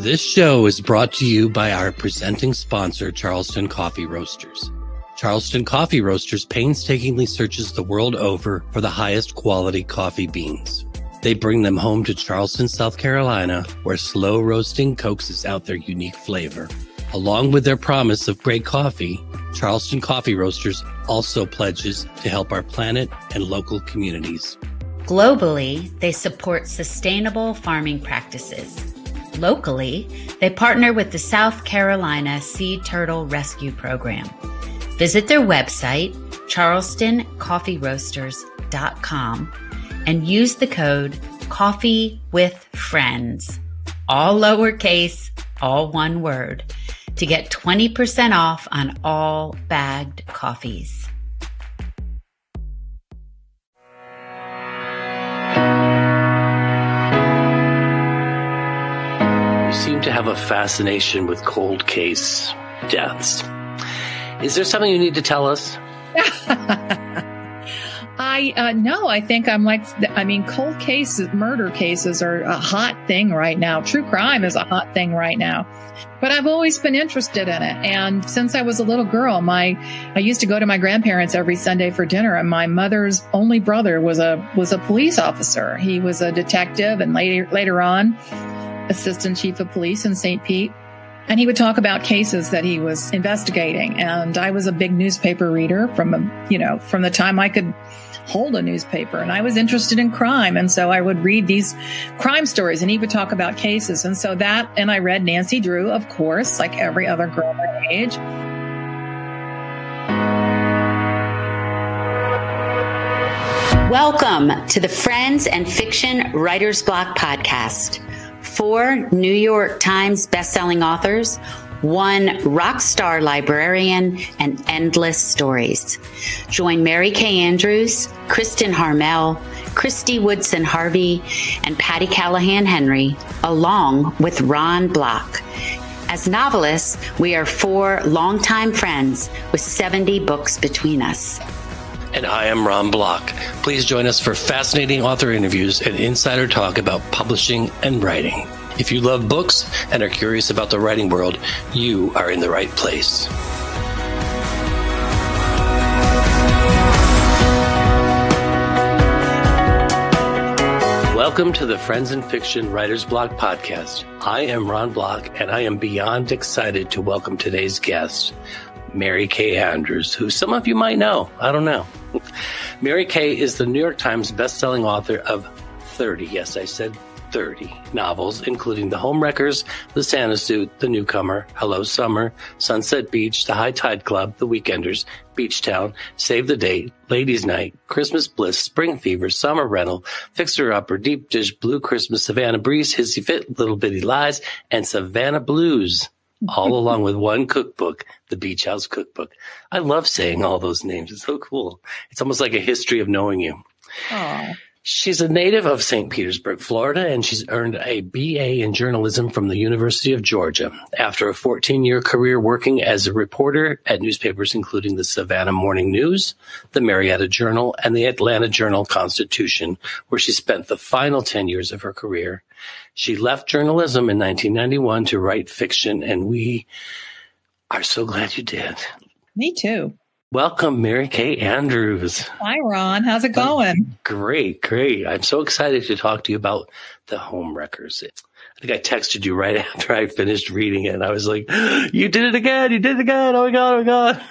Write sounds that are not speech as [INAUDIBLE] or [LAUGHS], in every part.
This show is brought to you by our presenting sponsor, Charleston Coffee Roasters. Charleston Coffee Roasters painstakingly searches the world over for the highest quality coffee beans. They bring them home to Charleston, South Carolina, where slow roasting coaxes out their unique flavor. Along with their promise of great coffee, Charleston Coffee Roasters also pledges to help our planet and local communities. Globally, they support sustainable farming practices. Locally, they partner with the South Carolina Sea Turtle Rescue Program. Visit their website, charlestoncoffeeroasters.com, and use the code Coffee with Friends, all lowercase, all one word, to get 20% off on all bagged coffees. Seem to have a fascination with cold case deaths. Is there something you need to tell us? [LAUGHS] I uh, no, I think I'm like, I mean, cold cases, murder cases are a hot thing right now. True crime is a hot thing right now. But I've always been interested in it. And since I was a little girl, my, I used to go to my grandparents every Sunday for dinner and my mother's only brother was a, was a police officer. He was a detective and later, later on, assistant chief of police in St. Pete. And he would talk about cases that he was investigating. And I was a big newspaper reader from, a, you know, from the time I could hold a newspaper and I was interested in crime. And so I would read these crime stories and he would talk about cases. And so that, and I read Nancy Drew, of course, like every other girl my age. Welcome to the Friends and Fiction Writers Block podcast. Four New York Times bestselling authors, one rock star librarian, and endless stories. Join Mary Kay Andrews, Kristin Harmel, Christy Woodson Harvey, and Patti Callahan Henry, along with Ron Block. As novelists, we are four longtime friends with 70 books between us. And I am Ron Block. Please join us for fascinating author interviews and insider talk about publishing and writing. If you love books and are curious about the writing world, you are in the right place. Welcome to the Friends and Fiction Writers Block podcast. I am Ron Block, and I am beyond excited to welcome today's guest, Mary Kay Andrews, who some of you might know. I don't know. Mary Kay is the New York Times bestselling author of 30, yes, I said 30 novels, including The Homewreckers, The Santa Suit, The Newcomer, Hello Summer, Sunset Beach, The High Tide Club, The Weekenders, Beach Town, Save the Date, Ladies Night, Christmas Bliss, Spring Fever, Summer Rental, Fixer Upper, Deep Dish, Blue Christmas, Savannah Breeze, Hissy Fit, Little Bitty Lies, and Savannah Blues. all [LAUGHS] along with one cookbook, the Beach House Cookbook. I love saying all those names. It's so cool. It's almost like a history of knowing you. Aww. She's a native of St. Petersburg, Florida, and she's earned a BA in journalism from the University of Georgia. After a 14 year career working as a reporter at newspapers including the Savannah Morning News, the Marietta Journal, and the Atlanta Journal Constitution, where she spent the final 10 years of her career, she left journalism in 1991 to write fiction, and we are so glad you did. Me too. Welcome, Mary Kay Andrews. Hi, Ron. How's it going? Great, great. I'm so excited to talk to you about the home Homewreckers. I think I texted you right [LAUGHS] after I finished reading it, and I was like, [GASPS] "You did it again! You did it again! Oh my god! Oh my god!"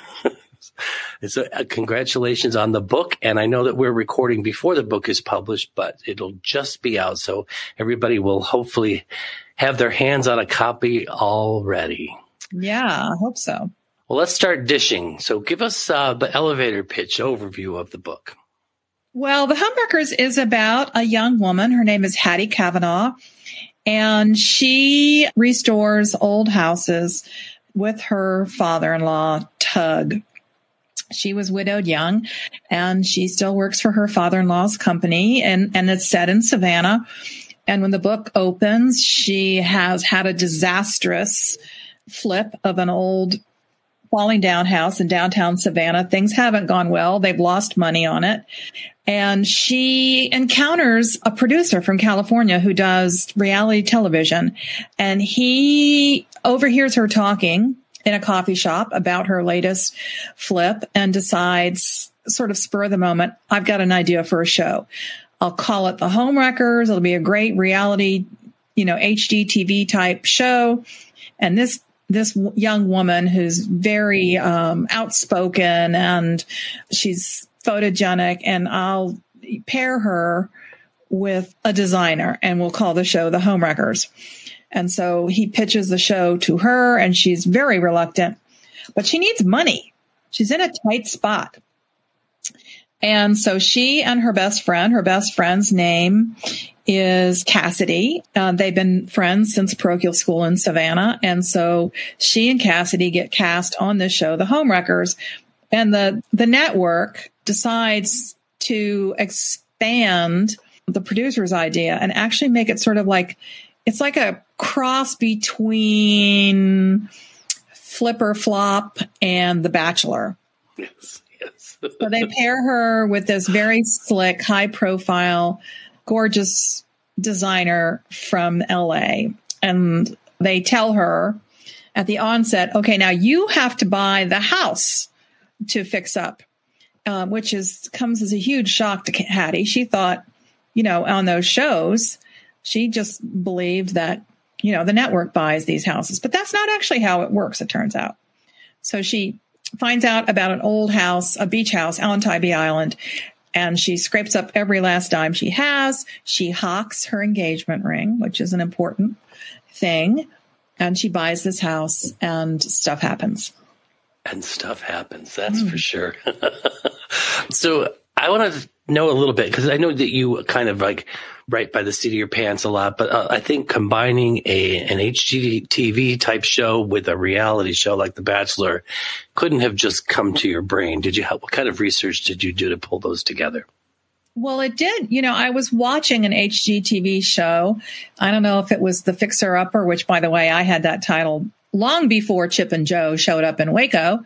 [LAUGHS] so, uh, congratulations on the book, and I know that we're recording before the book is published, but it'll just be out, so everybody will hopefully have their hands on a copy already. Yeah, I hope so. Well, let's start dishing. So give us uh, the elevator pitch overview of the book. Well, The Homewreckers is about a young woman. Her name is Hattie Kavanaugh, and she restores old houses with her father in law, Tug. She was widowed young and she still works for her father in law's company, and, and it's set in Savannah. And when the book opens, she has had a disastrous flip of an old falling down house in downtown Savannah. Things haven't gone well. They've lost money on it. And she encounters a producer from California who does reality television. And he overhears her talking in a coffee shop about her latest flip and decides, sort of spur of the moment, I've got an idea for a show. I'll call it the Home Wreckers. It'll be a great reality, you know, HGTV type show. And this this young woman who's very um, outspoken and she's photogenic, and I'll pair her with a designer, and we'll call the show the Home Wreckers. And so he pitches the show to her, and she's very reluctant, but she needs money. She's in a tight spot. And so she and her best friend, her best friend's name is Cassidy. Uh, they've been friends since parochial school in Savannah. And so she and Cassidy get cast on this show, The Home Wreckers. And the, the network decides to expand the producer's idea and actually make it sort of like, it's like a cross between Flip or Flop and The Bachelor. Yes, yes. so they pair her with this very slick, high profile gorgeous designer from LA. And they tell her at the onset, okay, now you have to buy the house to fix up, um, which is comes as a huge shock to Hattie. She thought, you know, on those shows, she just believed that, you know, the network buys these houses, but that's not actually how it works, it turns out. So she finds out about an old house, a beach house on Tybee Island, and she scrapes up every last dime she has. She hawks her engagement ring, which is an important thing. And she buys this house and stuff happens. And stuff happens. That's mm. for sure. [LAUGHS] so I want to know a little bit because I know that you kind of like write by the seat of your pants a lot, but uh, I think combining a an HGTV type show with a reality show like The Bachelor couldn't have just come to your brain. Did you? Help, what kind of research did you do to pull those together? Well, it did. You know, I was watching an HGTV show. I don't know if it was The Fixer Upper, which, by the way, I had that title long before Chip and Jo showed up in Waco.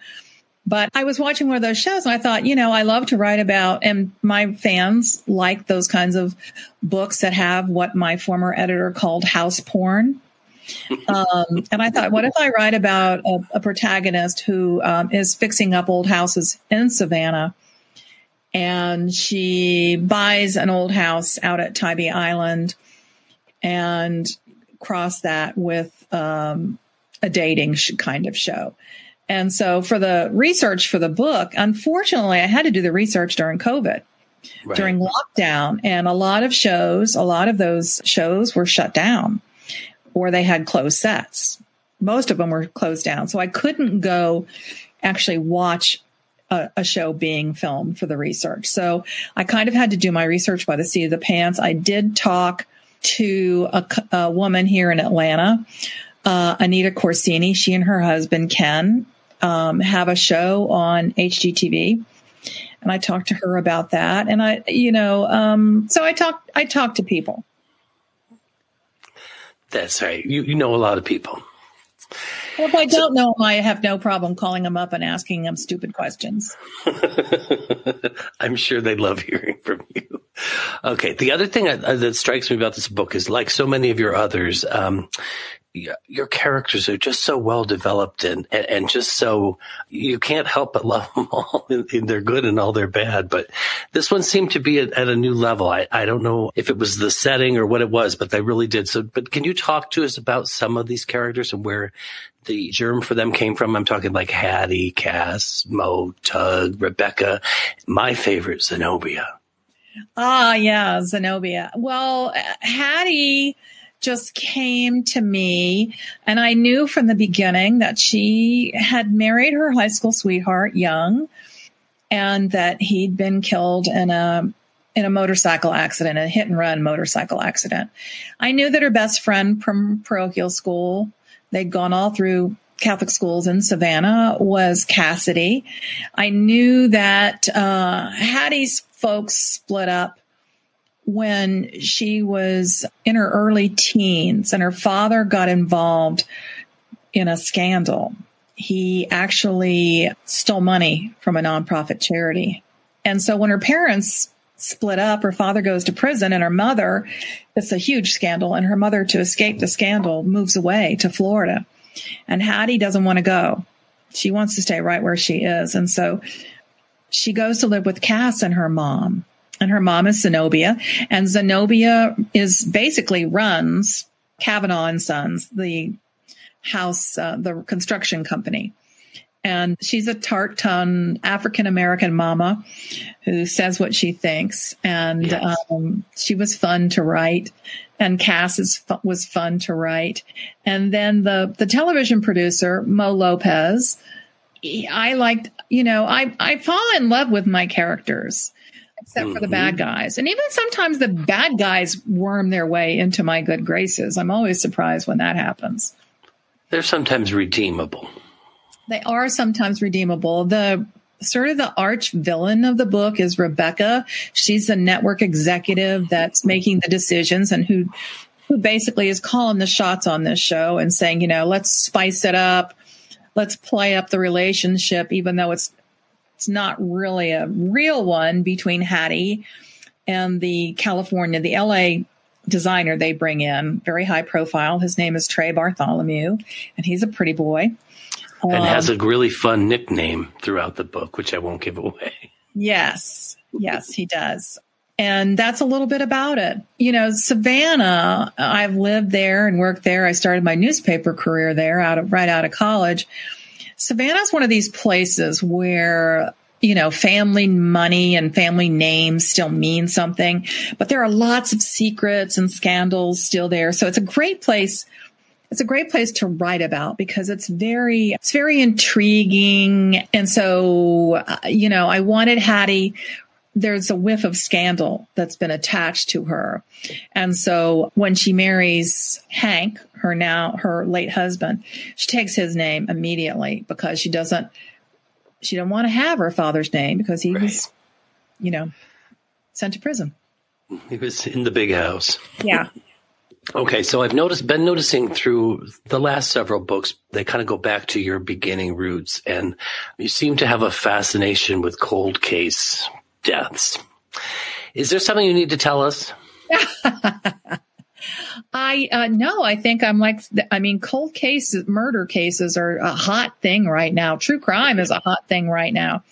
But I was watching one of those shows and I thought, you know, I love to write about, and my fans like those kinds of books that have what my former editor called house porn. [LAUGHS] Um, and I thought, what if I write about a, a protagonist who um, is fixing up old houses in Savannah? And she buys an old house out at Tybee Island and cross that with um, a dating sh- kind of show. And so for the research for the book, unfortunately, I had to do the research during COVID, right. during lockdown. And a lot of shows, a lot of those shows were shut down or they had closed sets. Most of them were closed down. So I couldn't go actually watch a, a, show being filmed for the research. So I kind of had to do my research by the seat of the pants. I did talk to a, a woman here in Atlanta, uh, Anita Corsini. She and her husband Ken um, have a show on HGTV. And I talked to her about that. And I, you know, um, so I talk, I talk to people. That's right. You, you know a lot of people. Well, if I don't know them, I have no problem calling them up and asking them stupid questions. [LAUGHS] I'm sure they love hearing from you. Okay. The other thing that strikes me about this book is like so many of your others, um, your characters are just so well developed and, and, and, just so you can't help but love [LAUGHS] them all. they're good and all they're bad. But this one seemed to be at, at, a new level. I, I don't know if it was the setting or what it was, but they really did. So, but can you talk to us about some of these characters and where the germ for them came from? I'm talking like Hattie, Cass, Mo, Tug, Rebecca. My favorite, Zenobia. Ah, yeah, Zenobia. Well, Hattie just came to me and I knew from the beginning that she had married her high school sweetheart young and that he'd been killed in a in a motorcycle accident, a hit and run motorcycle accident. I knew that her best friend from parochial school, they'd gone all through Catholic schools in Savannah, was Cassidy. I knew that uh, Hattie's folks split up when she was in her early teens and her father got involved in a scandal. He actually stole money from a nonprofit charity. And so when her parents split up. Her father goes to prison and her mother, it's a huge scandal. And her mother, to escape the scandal, moves away to Florida. And Hattie doesn't want to go. She wants to stay right where she is. And so she goes to live with Cass and her mom. And her mom is Zenobia. And Zenobia is basically runs Kavanaugh and Sons, the house, uh, the construction company. And she's a tart African American mama who says what she thinks. And yes. um, she was fun to write. And Cass is, was fun to write. And then the, the television producer, Mo Lopez, I liked, you know, I, I fall in love with my characters except mm-hmm. for the bad mm-hmm. guys. And even sometimes the bad guys worm their way into my good graces. I'm always surprised when that happens. They're sometimes redeemable. They are sometimes redeemable. The sort of the arch villain of the book is Rebecca. She's the network executive that's making the decisions and who who basically is calling the shots on this show and saying, you know, let's spice it up. Let's play up the relationship, even though it's it's not really a real one between Hattie and the California, the LA designer they bring in, very high profile. His name is Trey Bartholomew, and he's a pretty boy and um, has a really fun nickname throughout the book, which I won't give away. Yes, yes, he does. And that's a little bit about it. You know, Savannah, I've lived there and worked there. I started my newspaper career there out of right out of college. Savannah is one of these places where you know, family money and family names still mean something, but there are lots of secrets and scandals still there. So it's a great place it's a great place to write about because it's very, it's very intriguing. And so, uh, you know, I wanted Hattie there's a whiff of scandal that's been attached to her. And so when she marries Hank, her now, her late husband, she takes his name immediately because she doesn't, she didn't want to have her father's name because he right. was, you know, sent to prison. He was in the big house. Yeah. [LAUGHS] Okay, so I've noticed, been noticing through the last several books, they kind of go back to your beginning roots, and you seem to have a fascination with cold case deaths. Is there something you need to tell us? [LAUGHS] I uh, no, I think I'm like I mean, cold cases, murder cases are a hot thing right now. True crime is a hot thing right now,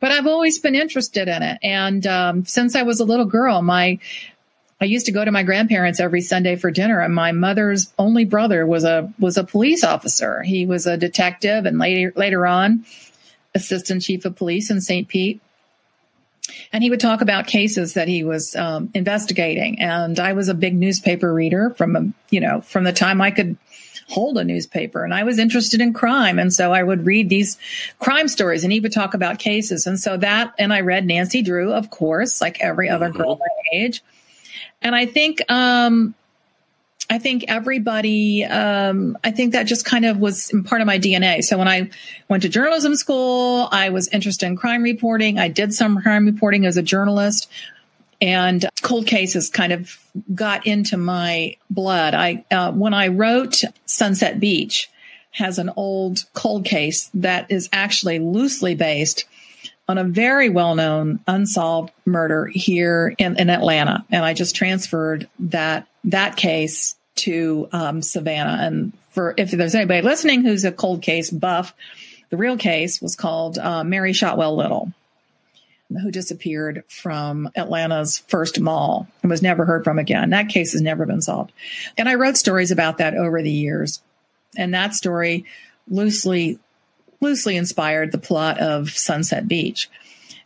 but I've always been interested in it, and um, since I was a little girl, my I used to go to my grandparents every Sunday for dinner, and my mother's only brother was a was a police officer. He was a detective, and later later on, assistant chief of police in St. Pete. And he would talk about cases that he was um, investigating. And I was a big newspaper reader from a, you know from the time I could hold a newspaper, and I was interested in crime, and so I would read these crime stories, and he would talk about cases. And so that, and I read Nancy Drew, of course, like every other girl my age and I think, um, I think everybody, um, I think that just kind of was part of my DNA. So when I went to journalism school, I was interested in crime reporting. I did some crime reporting as a journalist and cold cases kind of got into my blood. I, uh, when I wrote Sunset Beach has an old cold case that is actually loosely based on a very well known unsolved murder here in, in Atlanta. And I just transferred that, that case to um, Savannah. And for if there's anybody listening who's a cold case buff, the real case was called uh, Mary Shotwell Little, who disappeared from Atlanta's first mall and was never heard from again. That case has never been solved. And I wrote stories about that over the years. And that story loosely loosely inspired the plot of Sunset Beach.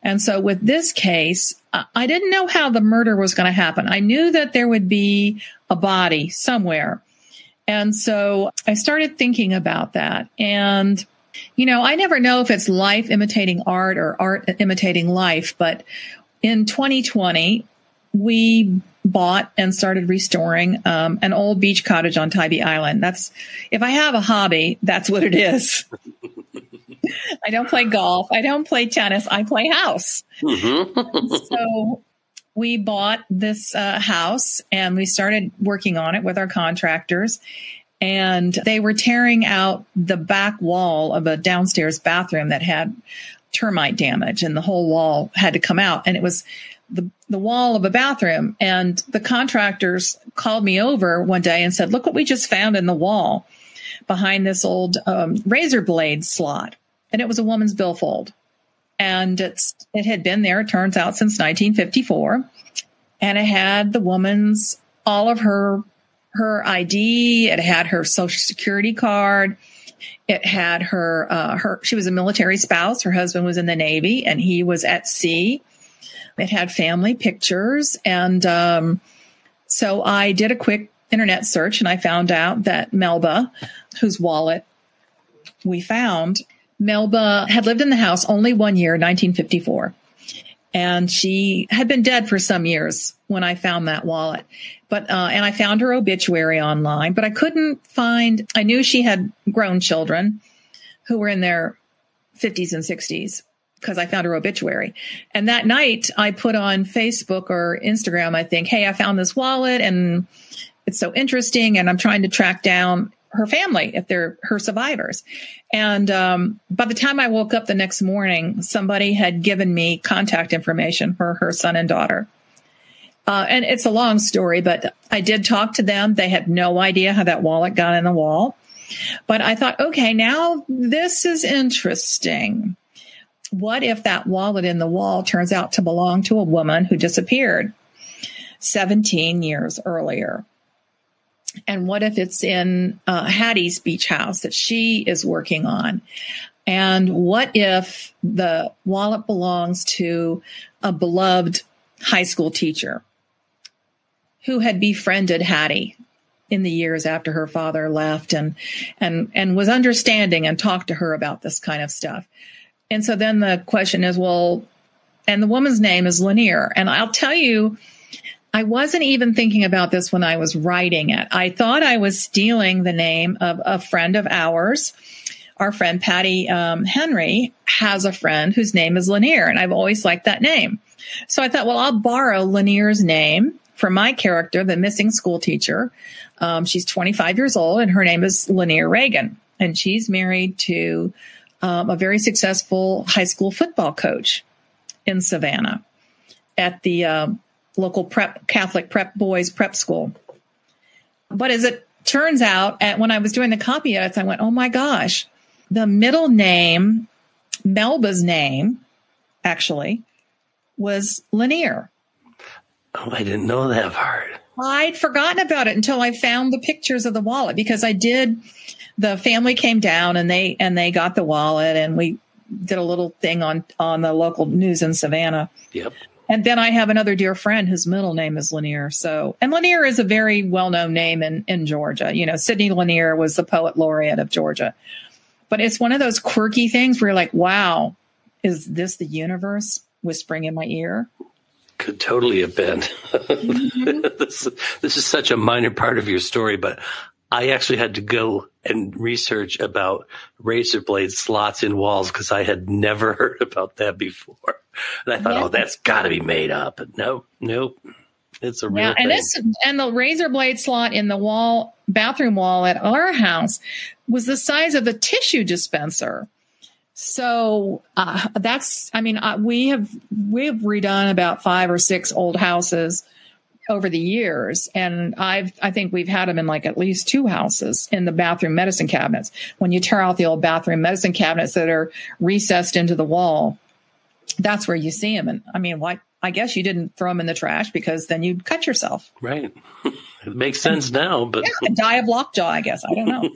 And so with this case, I didn't know how the murder was going to happen. I knew that there would be a body somewhere. And so I started thinking about that. And, you know, I never know if it's life imitating art or art imitating life, but in 2020, we bought and started restoring um, an old beach cottage on Tybee Island. That's if I have a hobby, that's what it is. [LAUGHS] [LAUGHS] I don't play golf. I don't play tennis. I play house. Mm-hmm. so we bought this uh, house and we started working on it with our contractors. And they were tearing out the back wall of a downstairs bathroom that had termite damage and the whole wall had to come out. And it was the, the wall of a bathroom. And the contractors called me over one day and said, look what we just found in the wall behind this old um, razor blade slot. And it was a woman's billfold. And it's, it had been there, it turns out, since 1954. And it had the woman's, all of her, her ID. It had her social security card. It had her, uh, her, she was a military spouse. Her husband was in the Navy and he was at sea. It had family pictures. And, um, so I did a quick internet search and I found out that Melba, whose wallet we found, Melba had lived in the house only one year, 1954. And she had been dead for some years when I found that wallet. But, uh, and I found her obituary online, but I couldn't find, I knew she had grown children who were in their 50s and 60s because I found her obituary. And that night I put on Facebook or Instagram, I think, Hey, I found this wallet and it's so interesting. And I'm trying to track down her family if they're her survivors. And um, by the time I woke up the next morning, somebody had given me contact information for her son and daughter. Uh, and it's a long story, but I did talk to them. They had no idea how that wallet got in the wall. But I thought, okay, now this is interesting. What if that wallet in the wall turns out to belong to a woman who disappeared 17 years earlier? And what if it's in uh, Hattie's beach house that she is working on? And what if the wallet belongs to a beloved high school teacher who had befriended Hattie in the years after her father left and and and was understanding and talked to her about this kind of stuff. And so then the question is, well, and the woman's name is Lanier. And I'll tell you, I wasn't even thinking about this when I was writing it. I thought I was stealing the name of a friend of ours. Our friend Patti um, Henry has a friend whose name is Lanier, and I've always liked that name. So I thought, well, I'll borrow Lanier's name for my character, the missing school teacher. Um, she's 25 years old, and her name is Lanier Reagan, and she's married to um, a very successful high school football coach in Savannah at the um, local prep Catholic prep boys prep school. But as it turns out, at, when I was doing the copy edits, I went, "Oh my gosh, the middle name, Melba's name, actually, was Lanier." Oh, I didn't know that part. I'd forgotten about it until I found the pictures of the wallet because I did. The family came down and they and they got the wallet and we did a little thing on on the local news in Savannah. Yep. And then I have another dear friend whose middle name is Lanier. So, and Lanier is a very well known name in, in Georgia. You know, Sidney Lanier was the poet laureate of Georgia. But it's one of those quirky things where you're like, wow, is this the universe whispering in my ear? Could totally have been. [LAUGHS] Mm-hmm. this, this is such a minor part of your story, but I actually had to go and research about razor blade slots in walls because I had never [LAUGHS] heard about that before. And I thought, yeah. oh, that's got to be made up. But nope, nope. It's a real yeah, and thing. this and the razor blade slot in the wall bathroom wall at our house was the size of a tissue dispenser. So uh, that's, I mean, uh, we have we have redone about five or six old houses over the years, and I've I think we've had them in like at least two houses in the bathroom medicine cabinets. When you tear out the old bathroom medicine cabinets that are recessed into the wall, that's where you see them. And I mean, why? I guess you didn't throw them in the trash because then you'd cut yourself. Right. [LAUGHS] It makes sense and, now, but yeah, die of lockjaw. I guess I don't know.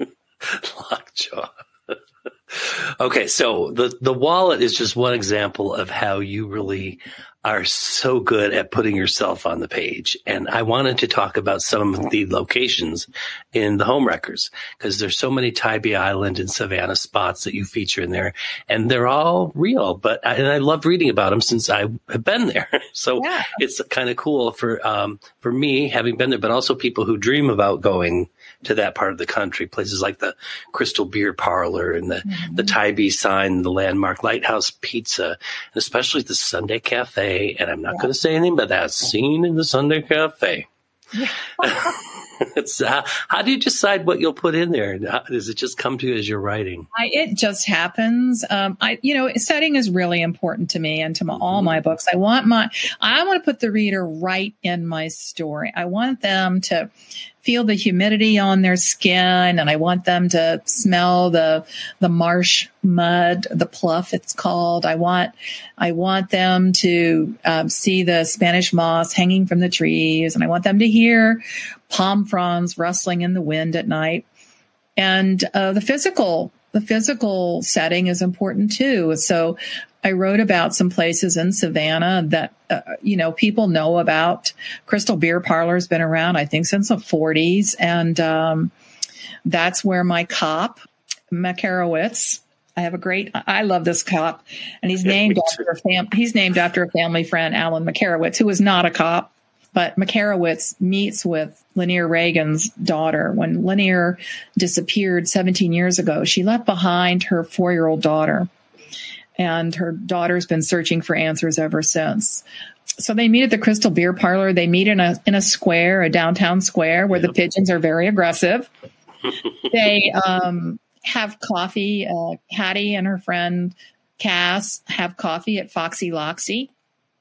[LAUGHS] lockjaw. [LAUGHS] okay, so the the wallet is just one example of how you really are so good at putting yourself on the page. And I wanted to talk about some of the locations in the Homewreckers because there's so many Tybee Island and Savannah spots that you feature in there and they're all real, but I, and I love reading about them since I have been there. [LAUGHS] So yeah. it's kind of cool for, um, for me having been there, but also people who dream about going to that part of the country, places like the Crystal Beer Parlor and the, mm-hmm. the Tybee sign, the landmark Lighthouse Pizza, and especially the Sundae Cafe. And I'm not yeah. going to say anything, but that scene in the Sundae Cafe. Yeah. [LAUGHS] it's, uh, how do you decide what you'll put in there? Does it just come to you as you're writing? I, it just happens. Um, I, you know, setting is really important to me and to my, all my books. I want my, I want to put the reader right in my story. I want them to feel the humidity on their skin and I want them to smell the, the marsh mud, the pluff it's called. I want, I want them to um, see the Spanish moss hanging from the trees and I want them to hear palm fronds rustling in the wind at night. And uh, the physical, the physical setting is important too. So I wrote about some places in Savannah that, uh, you know, people know about. Crystal Beer Parlor has been around, I think, since the 40s. And um, that's where my cop, Makarowitz, I have a great, I love this cop. And he's named after a fam- he's named after a family friend, Alan Makarowitz, who was not a cop. But Makarowitz meets with Lanier Reagan's daughter. When Lanier disappeared 17 years ago, she left behind her four year old daughter and her daughter's been searching for answers ever since. So they meet at the Crystal Beer Parlor. They meet in a in a square, a downtown square, where the pigeons are very aggressive. [LAUGHS] they um, have coffee. Uh, Hattie and her friend Cass have coffee at Foxy Loxy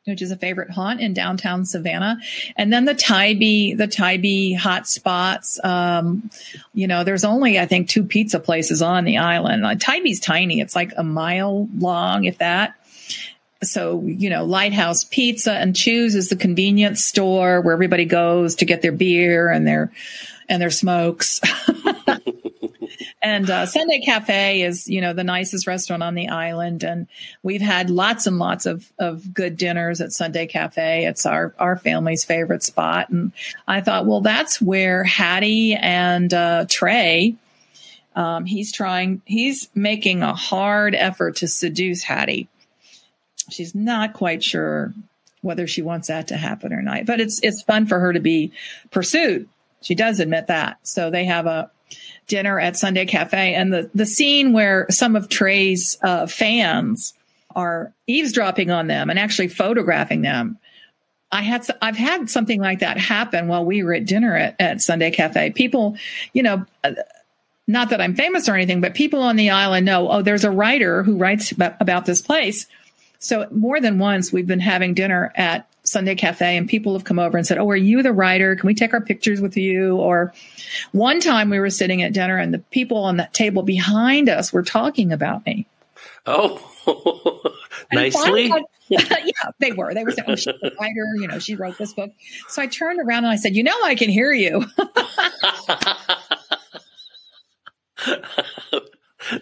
which is a favorite haunt in downtown Savannah. And then the Tybee, the Tybee hot spots. Um, you know, there's only, I think, two pizza places on the island. Uh, Tybee's tiny. It's like a mile long, if that. So, you know, Lighthouse Pizza and Chu's is the convenience store where everybody goes to get their beer and their, and their smokes. [LAUGHS] And uh, Sundae Cafe is, you know, the nicest restaurant on the island, and we've had lots and lots of of good dinners at Sundae Cafe. It's our our family's favorite spot, and I thought, well, that's where Hattie and uh, Trey. Um, he's trying. He's making a hard effort to seduce Hattie. She's not quite sure whether she wants that to happen or not, but it's it's fun for her to be pursued. She does admit that. So they have a dinner at Sundae Cafe, and the the scene where some of Trey's uh, fans are eavesdropping on them and actually photographing them. I had I've had something like that happen while we were at dinner at, at Sundae Cafe. People, you know, uh, not that I'm famous or anything, but people on the island know, oh, there's a writer who writes about, about this place. So more than once, we've been having dinner at Sundae Cafe and people have come over and said, Oh, are you the writer? Can we take our pictures with you? Or one time we were sitting at dinner and the people on that table behind us were talking about me. Oh, [LAUGHS] nicely. [LAUGHS] [LAUGHS] yeah, they were. They were saying, "Oh, she's a writer. You know, she wrote this book." So I turned around and I said, "You know, I can hear you."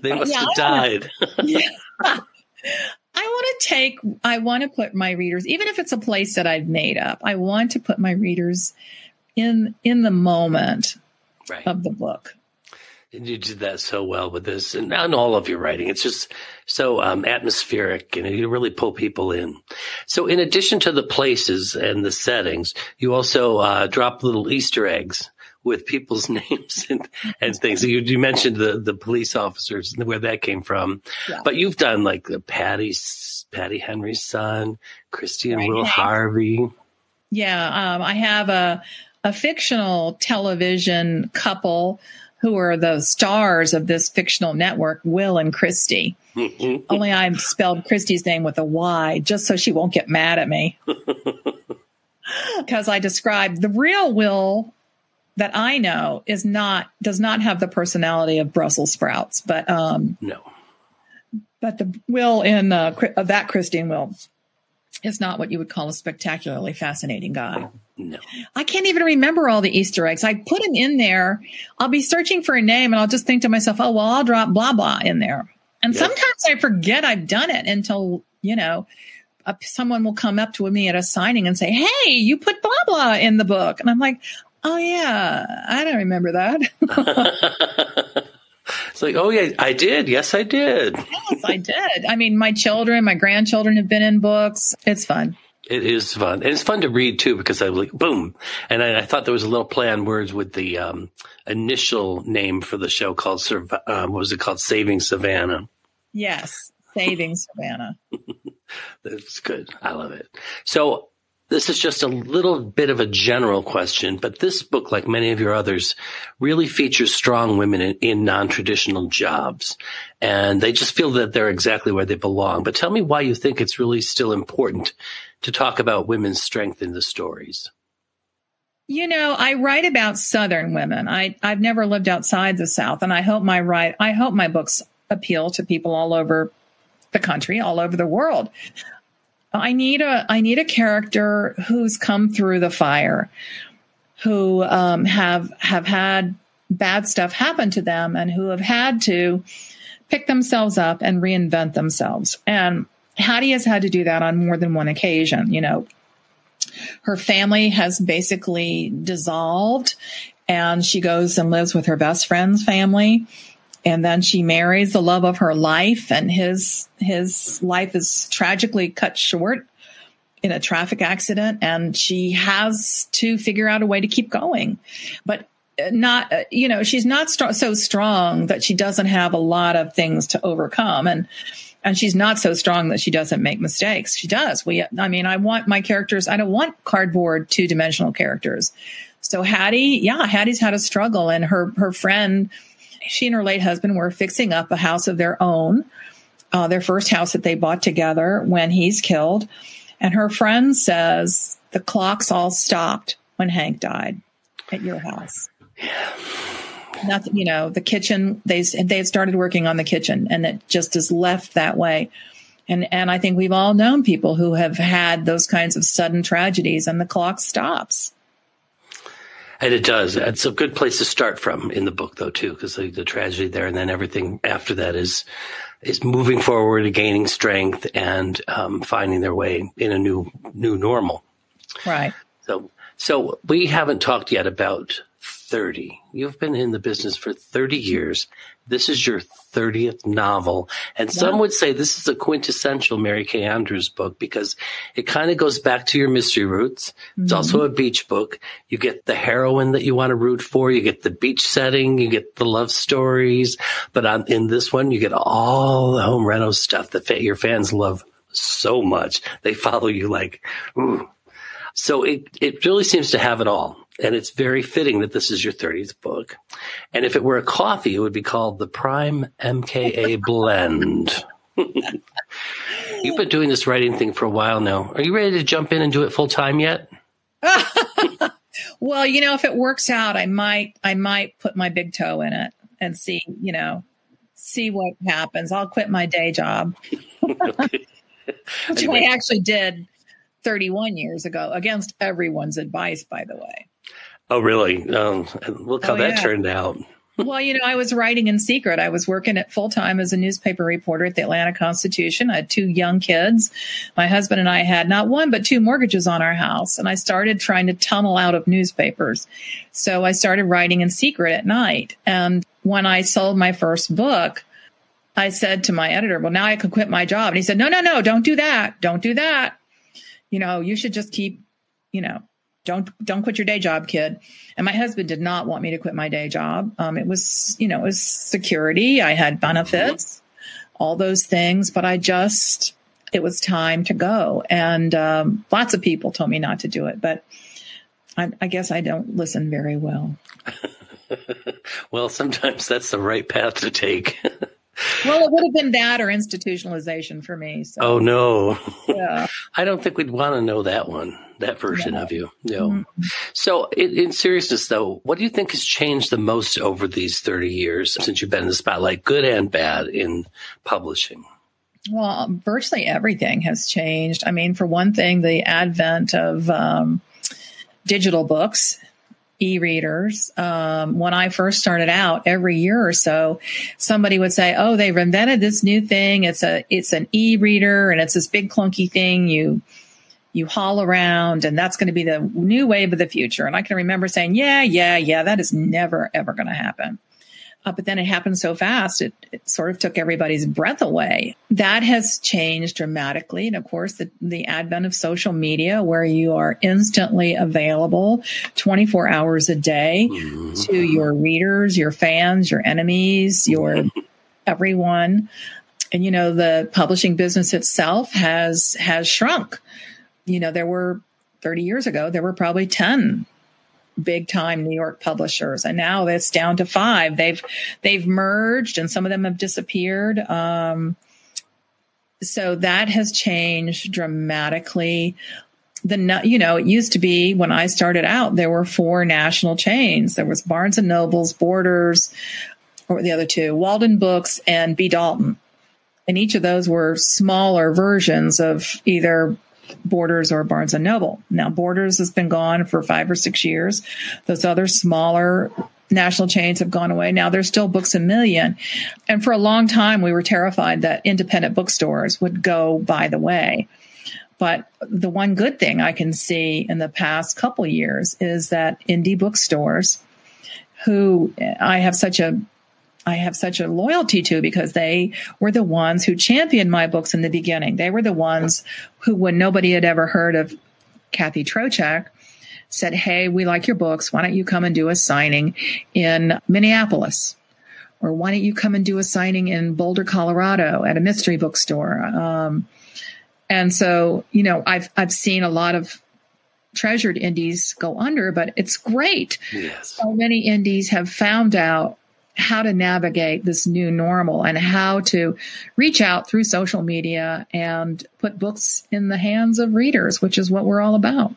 they must yeah, have died. yeah. I want to take, I want to put my readers, even if it's a place that I've made up, I want to put my readers in, in the moment right. of the book. And you did that so well with this and, and all of your writing. It's just so um, atmospheric and you really pull people in. So in addition to the places and the settings, you also uh, drop little Easter eggs with people's [LAUGHS] names and, and things. You, you, mentioned the, the police officers and where that came from, yeah. but you've done like the Patti, Patti Henry's son, Christy and right. Will Harvey. Yeah. Um, I have a, a fictional television couple who are the stars of this fictional network, Will and Christy. Mm-hmm. Only I spelled Christy's name with a Y just so she won't get mad at me. [LAUGHS] Because I described the real Will that I know is not does not have the personality of Brussels sprouts, but um, no, but the Will in uh, uh, that Christine Will is not what you would call a spectacularly fascinating guy. No, I can't even remember all the Easter eggs. I put him in there. I'll be searching for a name, and I'll just think to myself, "Oh well, I'll drop blah blah in there." And sometimes I forget I've done it until you know someone will come up to me at a signing and say, "Hey, you put blah blah in the book," and I'm like, Oh yeah, I don't remember that. [LAUGHS] it's like, oh yeah, I did. Yes, I did. yes, I did. I mean, my children, my grandchildren have been in books. It's fun. It is fun, and it's fun to read too because I was like, boom, and I, I thought there was a little play on words with the um, initial name for the show called um, what was it called, Saving Savannah. Yes, Saving Savannah. [LAUGHS] That's good. I love it. So This is just a little bit of a general question, but this book, like many of your others, really features strong women in, in non-traditional jobs. And they just feel that they're exactly where they belong. But tell me why you think it's really still important to talk about women's strength in the stories. You know, I write about Southern women. I, I've never lived outside the South, and I hope my write I hope my books appeal to people all over the country, all over the world. I need a I need a character who's come through the fire, who um, have have had bad stuff happen to them, and who have had to pick themselves up and reinvent themselves. And Hattie has had to do that on more than one occasion. You know, her family has basically dissolved, and she goes and lives with her best friend's family and then she marries the love of her life and his his life is tragically cut short in a traffic accident and she has to figure out a way to keep going. But uh, not uh, you know she's not so strong that she doesn't have a lot of things to overcome and and she's not so strong that she doesn't make mistakes. She does. We i mean i want my characters i don't want cardboard two-dimensional characters. So hattie yeah hattie's had a struggle and her her friend she and her late husband were fixing up a house of their own, uh, their first house that they bought together when he's killed. And her friend says the clocks all stopped when Hank died at your house. [SIGHS] Nothing, you know, the kitchen, they, they had started working on the kitchen and it just is left that way. And, and I think we've all known people who have had those kinds of sudden tragedies and the clock stops. And it does. It's a good place to start from in the book, though, too, because the, the, tragedy there, and then everything after that is is moving forward, gaining strength, and um, finding their way in a new new normal. Right. So, so we haven't talked yet about 30. You've been in the business for 30 years. This is your 30th novel. And some would say this is a quintessential Mary Kay Andrews book because it kind of goes back to your mystery roots. Mm-hmm. It's also a beach book. You get the heroine that you want to root for. You get the beach setting. You get the love stories. But on, in this one, you get all the home reno stuff that your fans love so much. They follow you like, ooh. So it, it really seems to have it all. And it's very fitting that this is your 30th book. And if it were a coffee, it would be called the Prime MKA [LAUGHS] Blend. You've been doing this writing thing for a while now. Are you ready to jump in and do it full time yet? [LAUGHS] well, you know, if it works out, I might I might put my big toe in it and see, you know, see what happens. I'll quit my day job. [LAUGHS] Which anyway. I actually did 31 years ago against everyone's advice, by the way. Oh, really? Um, look how oh, that turned out. [LAUGHS] well, you know, I was writing in secret. I was working at full time as a newspaper reporter at the Atlanta Constitution. I had two young kids. My husband and I had not one, but two mortgages on our house. And I started trying to tunnel out of newspapers. So I started writing in secret at night. And when I sold my first book, I said to my editor, well, now I can quit my job. And he said, no, no, no, don't do that. Don't do that. You know, you should just keep, you know, don't don't quit your day job kid. And my husband did not want me to quit my day job. Um, it was you know it was security. I had benefits all those things but i just it was time to go. And um, lots of people told me not to do it but I, I guess i don't listen very well. [LAUGHS] Well sometimes that's the right path to take [LAUGHS] well, it would have been that or institutionalization for me. So. Oh no, yeah. [LAUGHS] I don't think we'd want to know that one, that version yeah. of you. No. Mm-hmm. So, in, in, seriousness, though, what do you think has changed the most over these thirty years since you've been in the spotlight, good and bad, in publishing? Well, virtually everything has changed. I mean, for one thing, the advent of um, digital books e-readers. Um, when I first started out, every year or so, somebody would say, "Oh, they've invented this new thing. It's a it's an e-reader, and it's this big clunky thing you." You haul around, and that's going to be the new wave of the future. And I can remember saying, "Yeah, yeah, yeah, that is never ever going to happen." Uh, but then it happened so fast, it, it, sort of took everybody's breath away. That has changed dramatically. And of course, the, the advent of social media, where you are instantly available 24 hours a day mm-hmm. to your readers, your fans, your enemies, your everyone. And, you know, the publishing business itself has, has shrunk. You know, there were 30 years ago, there were probably 10 big time New York publishers, and now it's down to five. They've they've merged, and some of them have disappeared. Um, so that has changed dramatically. The you know it used to be when I started out there were four national chains. There was Barnes and Nobles, Borders, or the other two, Walden Books, and B Dalton. And each of those were smaller versions of either Borders or Barnes and Noble. Now, Borders has been gone for five or six years. Those other smaller national chains have gone away. Now there's still Books a Million. And for a long time, we were terrified that independent bookstores would go by the way. But the one good thing I can see in the past couple years is that indie bookstores, who I have such a I have such a loyalty to because they were the ones who championed my books in the beginning. They were the ones who, when nobody had ever heard of Kathy Trocheck, said, Hey, we like your books. Why don't you come and do a signing in Minneapolis? Or why don't you come and do a signing in Boulder, Colorado at a mystery bookstore? Um, and so, you know, I've, I've seen a lot of treasured indies go under, but it's great. Yes. So many indies have found out how to navigate this new normal and how to reach out through social media and put books in the hands of readers, which is what we're all about.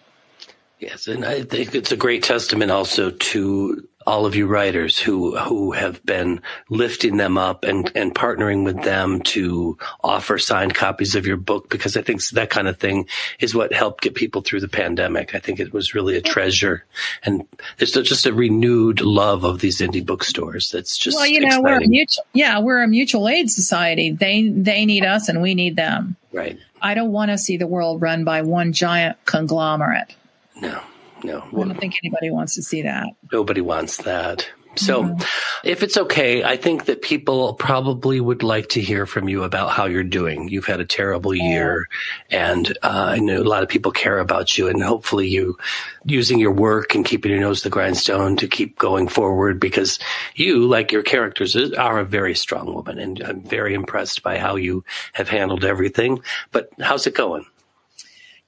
Yes, and I think it's a great testament also to all of you writers who who have been lifting them up and and partnering with them to offer signed copies of your book because I think that kind of thing is what helped get people through the pandemic. I think it was really a treasure, and there's just a renewed love of these indie bookstores. That's just well, you know, exciting. we're a mutual, yeah, we're a mutual aid society. They they need us, and we need them. Right. I don't want to see the world run by one giant conglomerate. No no. I don't think anybody wants to see that. Nobody wants that. So, mm-hmm. if it's okay, I think that people probably would like to hear from you about how you're doing. You've had a terrible year, and uh, I know a lot of people care about you, and hopefully, you using your work and keeping your nose to the grindstone to keep going forward because you, like your characters, are a very strong woman, and I'm very impressed by how you have handled everything. But how's it going?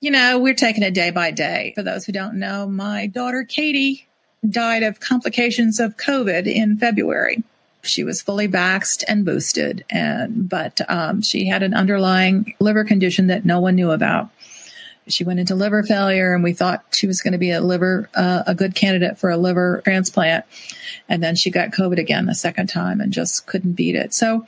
You know, we're taking it day by day. For those who don't know, my daughter Katie died of complications of COVID in February. She was fully vaxxed and boosted, and but um, she had an underlying liver condition that no one knew about. She went into liver failure, and we thought she was going to be a liver, uh, a good candidate for a liver transplant. And then she got COVID again the second time and just couldn't beat it. So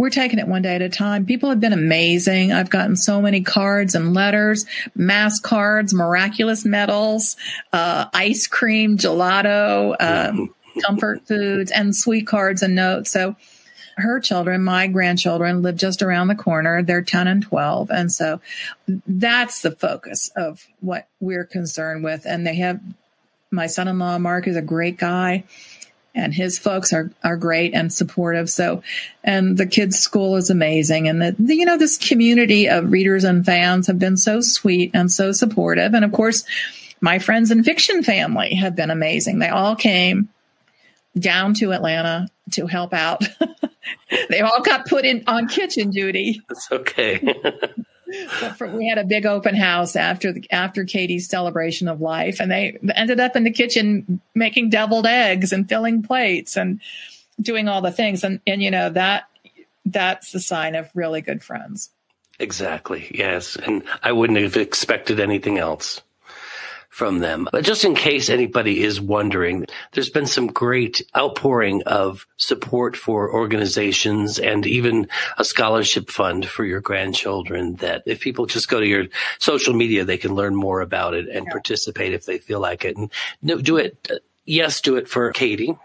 we're taking it one day at a time. People have been amazing. I've gotten so many cards and letters, mass cards, miraculous medals, uh, ice cream, gelato, um, [LAUGHS] comfort foods, and sweet cards and notes. So her children, my grandchildren, live just around the corner. They're 10 and 12. And so that's the focus of what we're concerned with. And they have my son in law, Mark, is a great guy and his folks are are great and supportive. So, and the kids' school is amazing, and the, the, you know this community of readers and fans have been so sweet and so supportive. And of course, my friends and fiction family have been amazing. They all came down to Atlanta to help out. [LAUGHS] they all got put in on kitchen duty. That's okay. [LAUGHS] we had a big open house after the, after Katie's celebration of life, and they ended up in the kitchen making deviled eggs and filling plates and doing all the things. And and you know that that's the sign of really good friends. Exactly. Yes, and I wouldn't have expected anything else from them. But just in case anybody is wondering, there's been some great outpouring of support for organizations and even a scholarship fund for your grandchildren that if people just go to your social media, they can learn more about it and yeah. participate if they feel like it. And do it. Yes, do it for Katie.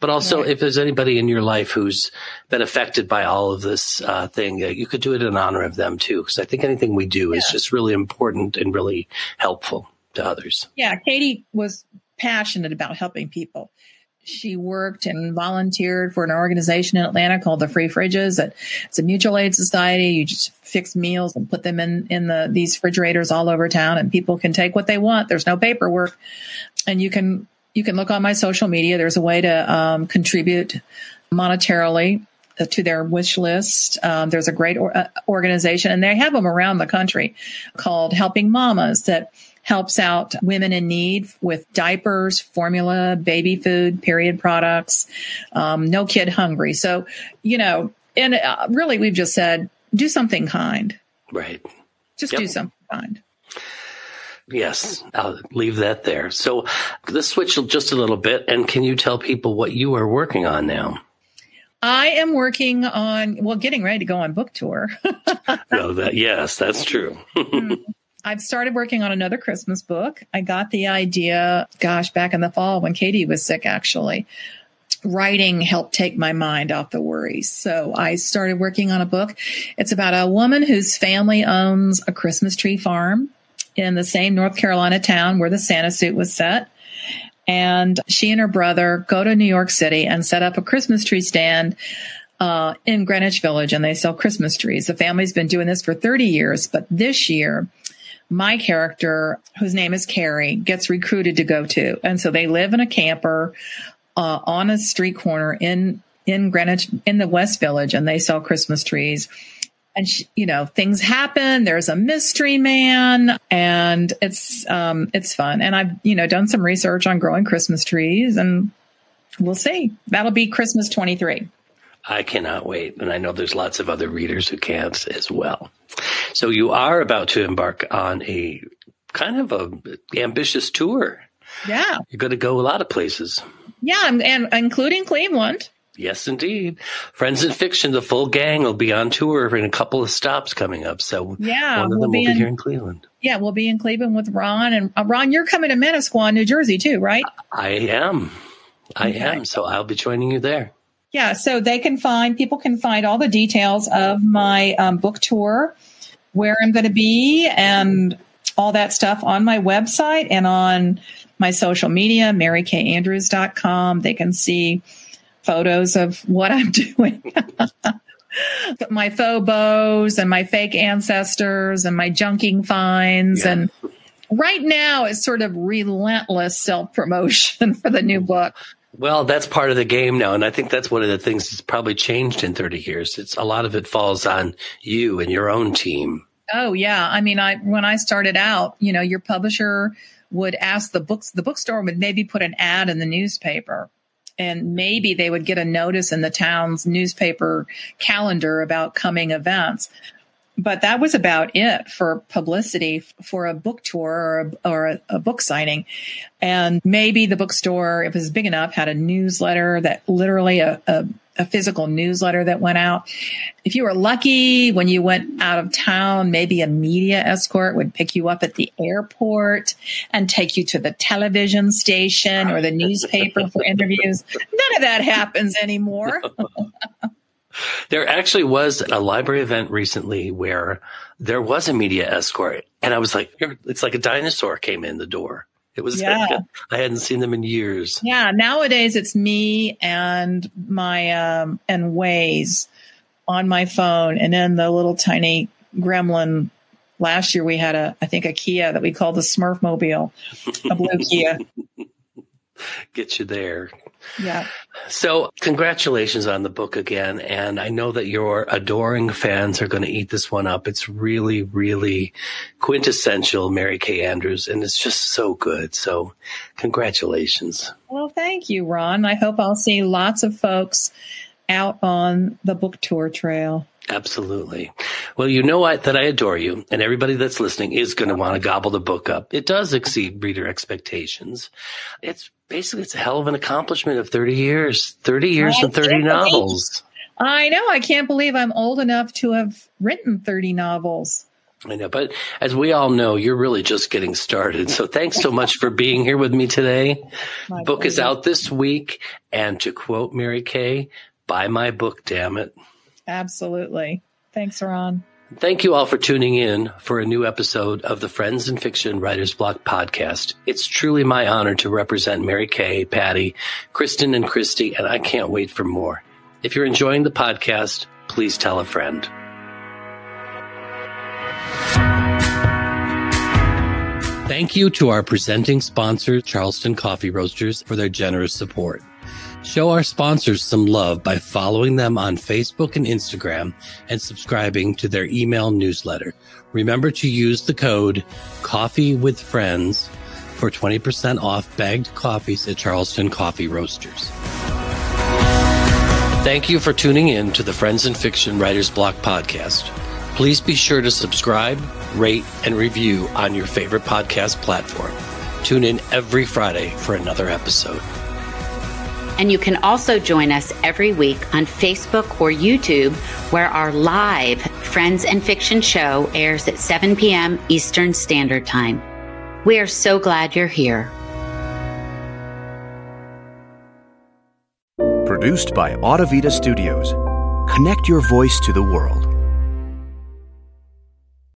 But also, right. if there's anybody in your life who's been affected by all of this uh, thing, uh, you could do it in honor of them too. Because I think anything we do yeah. is just really important and really helpful to others. Yeah, Katie was passionate about helping people. She worked and volunteered for an organization in Atlanta called the Free Fridges. It's a mutual aid society. You just fix meals and put them in in the these refrigerators all over town, and people can take what they want. There's no paperwork, and you can you can look on my social media. There's a way to um, contribute monetarily to their wish list. Um, there's a great or, uh, organization, and they have them around the country called Helping Mamas that helps out women in need with diapers, formula, baby food, period products, um, no kid hungry. So, you know, and uh, really, we've just said do something kind. Right. Just yep. do something kind. Yes, I'll leave that there. So let's switch just a little bit. And can you tell people what you are working on now? I am working on, well, getting ready to go on book tour. [LAUGHS] [LAUGHS] no, that, yes, that's true. [LAUGHS] I've started working on another Christmas book. I got the idea, gosh, back in the fall when Katie was sick, actually. Writing helped take my mind off the worries. So I started working on a book. It's about a woman whose family owns a Christmas tree farm in the same North Carolina town where the Santa suit was set. And she and her brother go to New York City and set up a Christmas tree stand uh, in Greenwich Village and they sell Christmas trees. The family's been doing this for 30 years, but this year my character, whose name is Carrie, gets recruited to go to. And so they live in a camper uh, on a street corner in in Greenwich in the West Village, and they sell Christmas trees. And she, you know, things happen. There's a mystery man, and it's um, it's fun. And I've you know done some research on growing Christmas trees, and we'll see. That'll be Christmas 23. I cannot wait. And I know there's lots of other readers who can't as well. So you are about to embark on a kind of a ambitious tour. Yeah. You're going to go a lot of places. Yeah, and, and including Cleveland. Yes, indeed. Friends in Fiction, the full gang will be on tour in a couple of stops coming up. So yeah, one of them we'll be, will be here in Cleveland. Yeah, we'll be in Cleveland with Ron. And uh, Ron, you're coming to Manasquan, New Jersey too, right? I am. I okay. am. So I'll be joining you there. Yeah, so they can find, people can find all the details of my um, book tour, where I'm going to be, and all that stuff on my website and on my social media, marykayandrews.com. They can see photos of what I'm [LAUGHS] doing. [LAUGHS] my faux bows and my fake ancestors and my junking finds yeah. and right now it's sort of relentless self promotion [LAUGHS] for the new book. Well, that's part of the game now. And I think that's one of the things that's probably changed in 30 years. It's a lot of it falls on you and your own team. Oh yeah. I mean, I, when I started out, you know, your publisher would ask the books, the bookstore would maybe put an ad in the newspaper and maybe they would get a notice in the town's newspaper calendar about coming events but that was about it for publicity for a book tour or a, or a, a, book signing. And maybe the bookstore, if it was big enough, had a newsletter that literally a, a, a physical newsletter that went out. If you were lucky when you went out of town, maybe a media escort would pick you up at the airport and take you to the television station or the newspaper for interviews. None of that happens anymore. [LAUGHS] There actually was a library event recently where there was a media escort, and I was like, "It's like a dinosaur came in the door." It was. Yeah. Like, I hadn't seen them in years. Yeah. Nowadays, it's me and my um and Waze on my phone, and then the little tiny gremlin. Last year we had a, I think a Kia that we called the Smurf Mobile, a blue Kia. [LAUGHS] Get you there. Yeah. So, congratulations on the book again. And I know that your adoring fans are going to eat this one up. It's really, really quintessential Mary Kay Andrews, and it's just so good. So, congratulations. Well, thank you, Ron. I hope I'll see lots of folks out on the book tour trail. Absolutely. Well, you know what? That I adore you, and everybody that's listening is going to want to gobble the book up. It does exceed reader expectations. It's basically it's a hell of an accomplishment of 30 years 30 years and 30 novels i know i can't believe i'm old enough to have written 30 novels I know, but as we all know, you're really just getting started. So thanks so much for being here with me today. [LAUGHS] My book pleasure. is out this week. And to quote Mary Kay, buy my book, damn it. Absolutely. Thanks, Ron. Thank you all for tuning in for a new episode of the Friends in Fiction Writers Block podcast. It's truly my honor to represent Mary Kay, Patti, Kristin, and Kristy, and I can't wait for more. If you're enjoying the podcast, please tell a friend. Thank you to our presenting sponsor, Charleston Coffee Roasters, for their generous support. Show our sponsors some love by following them on Facebook and Instagram and subscribing to their email newsletter. Remember to use the code Coffee with Friends for 20% off bagged coffees at Charleston Coffee Roasters. Thank you for tuning in to the Friends and Fiction Writers Block podcast. Please be sure to subscribe, rate, and review on your favorite podcast platform. Tune in every Friday for another episode. And you can also join us every week on Facebook or YouTube, where our live Friends and Fiction show airs at 7 p.m. Eastern Standard Time. We are so glad you're here. Produced by Audavita Studios. Connect your voice to the world.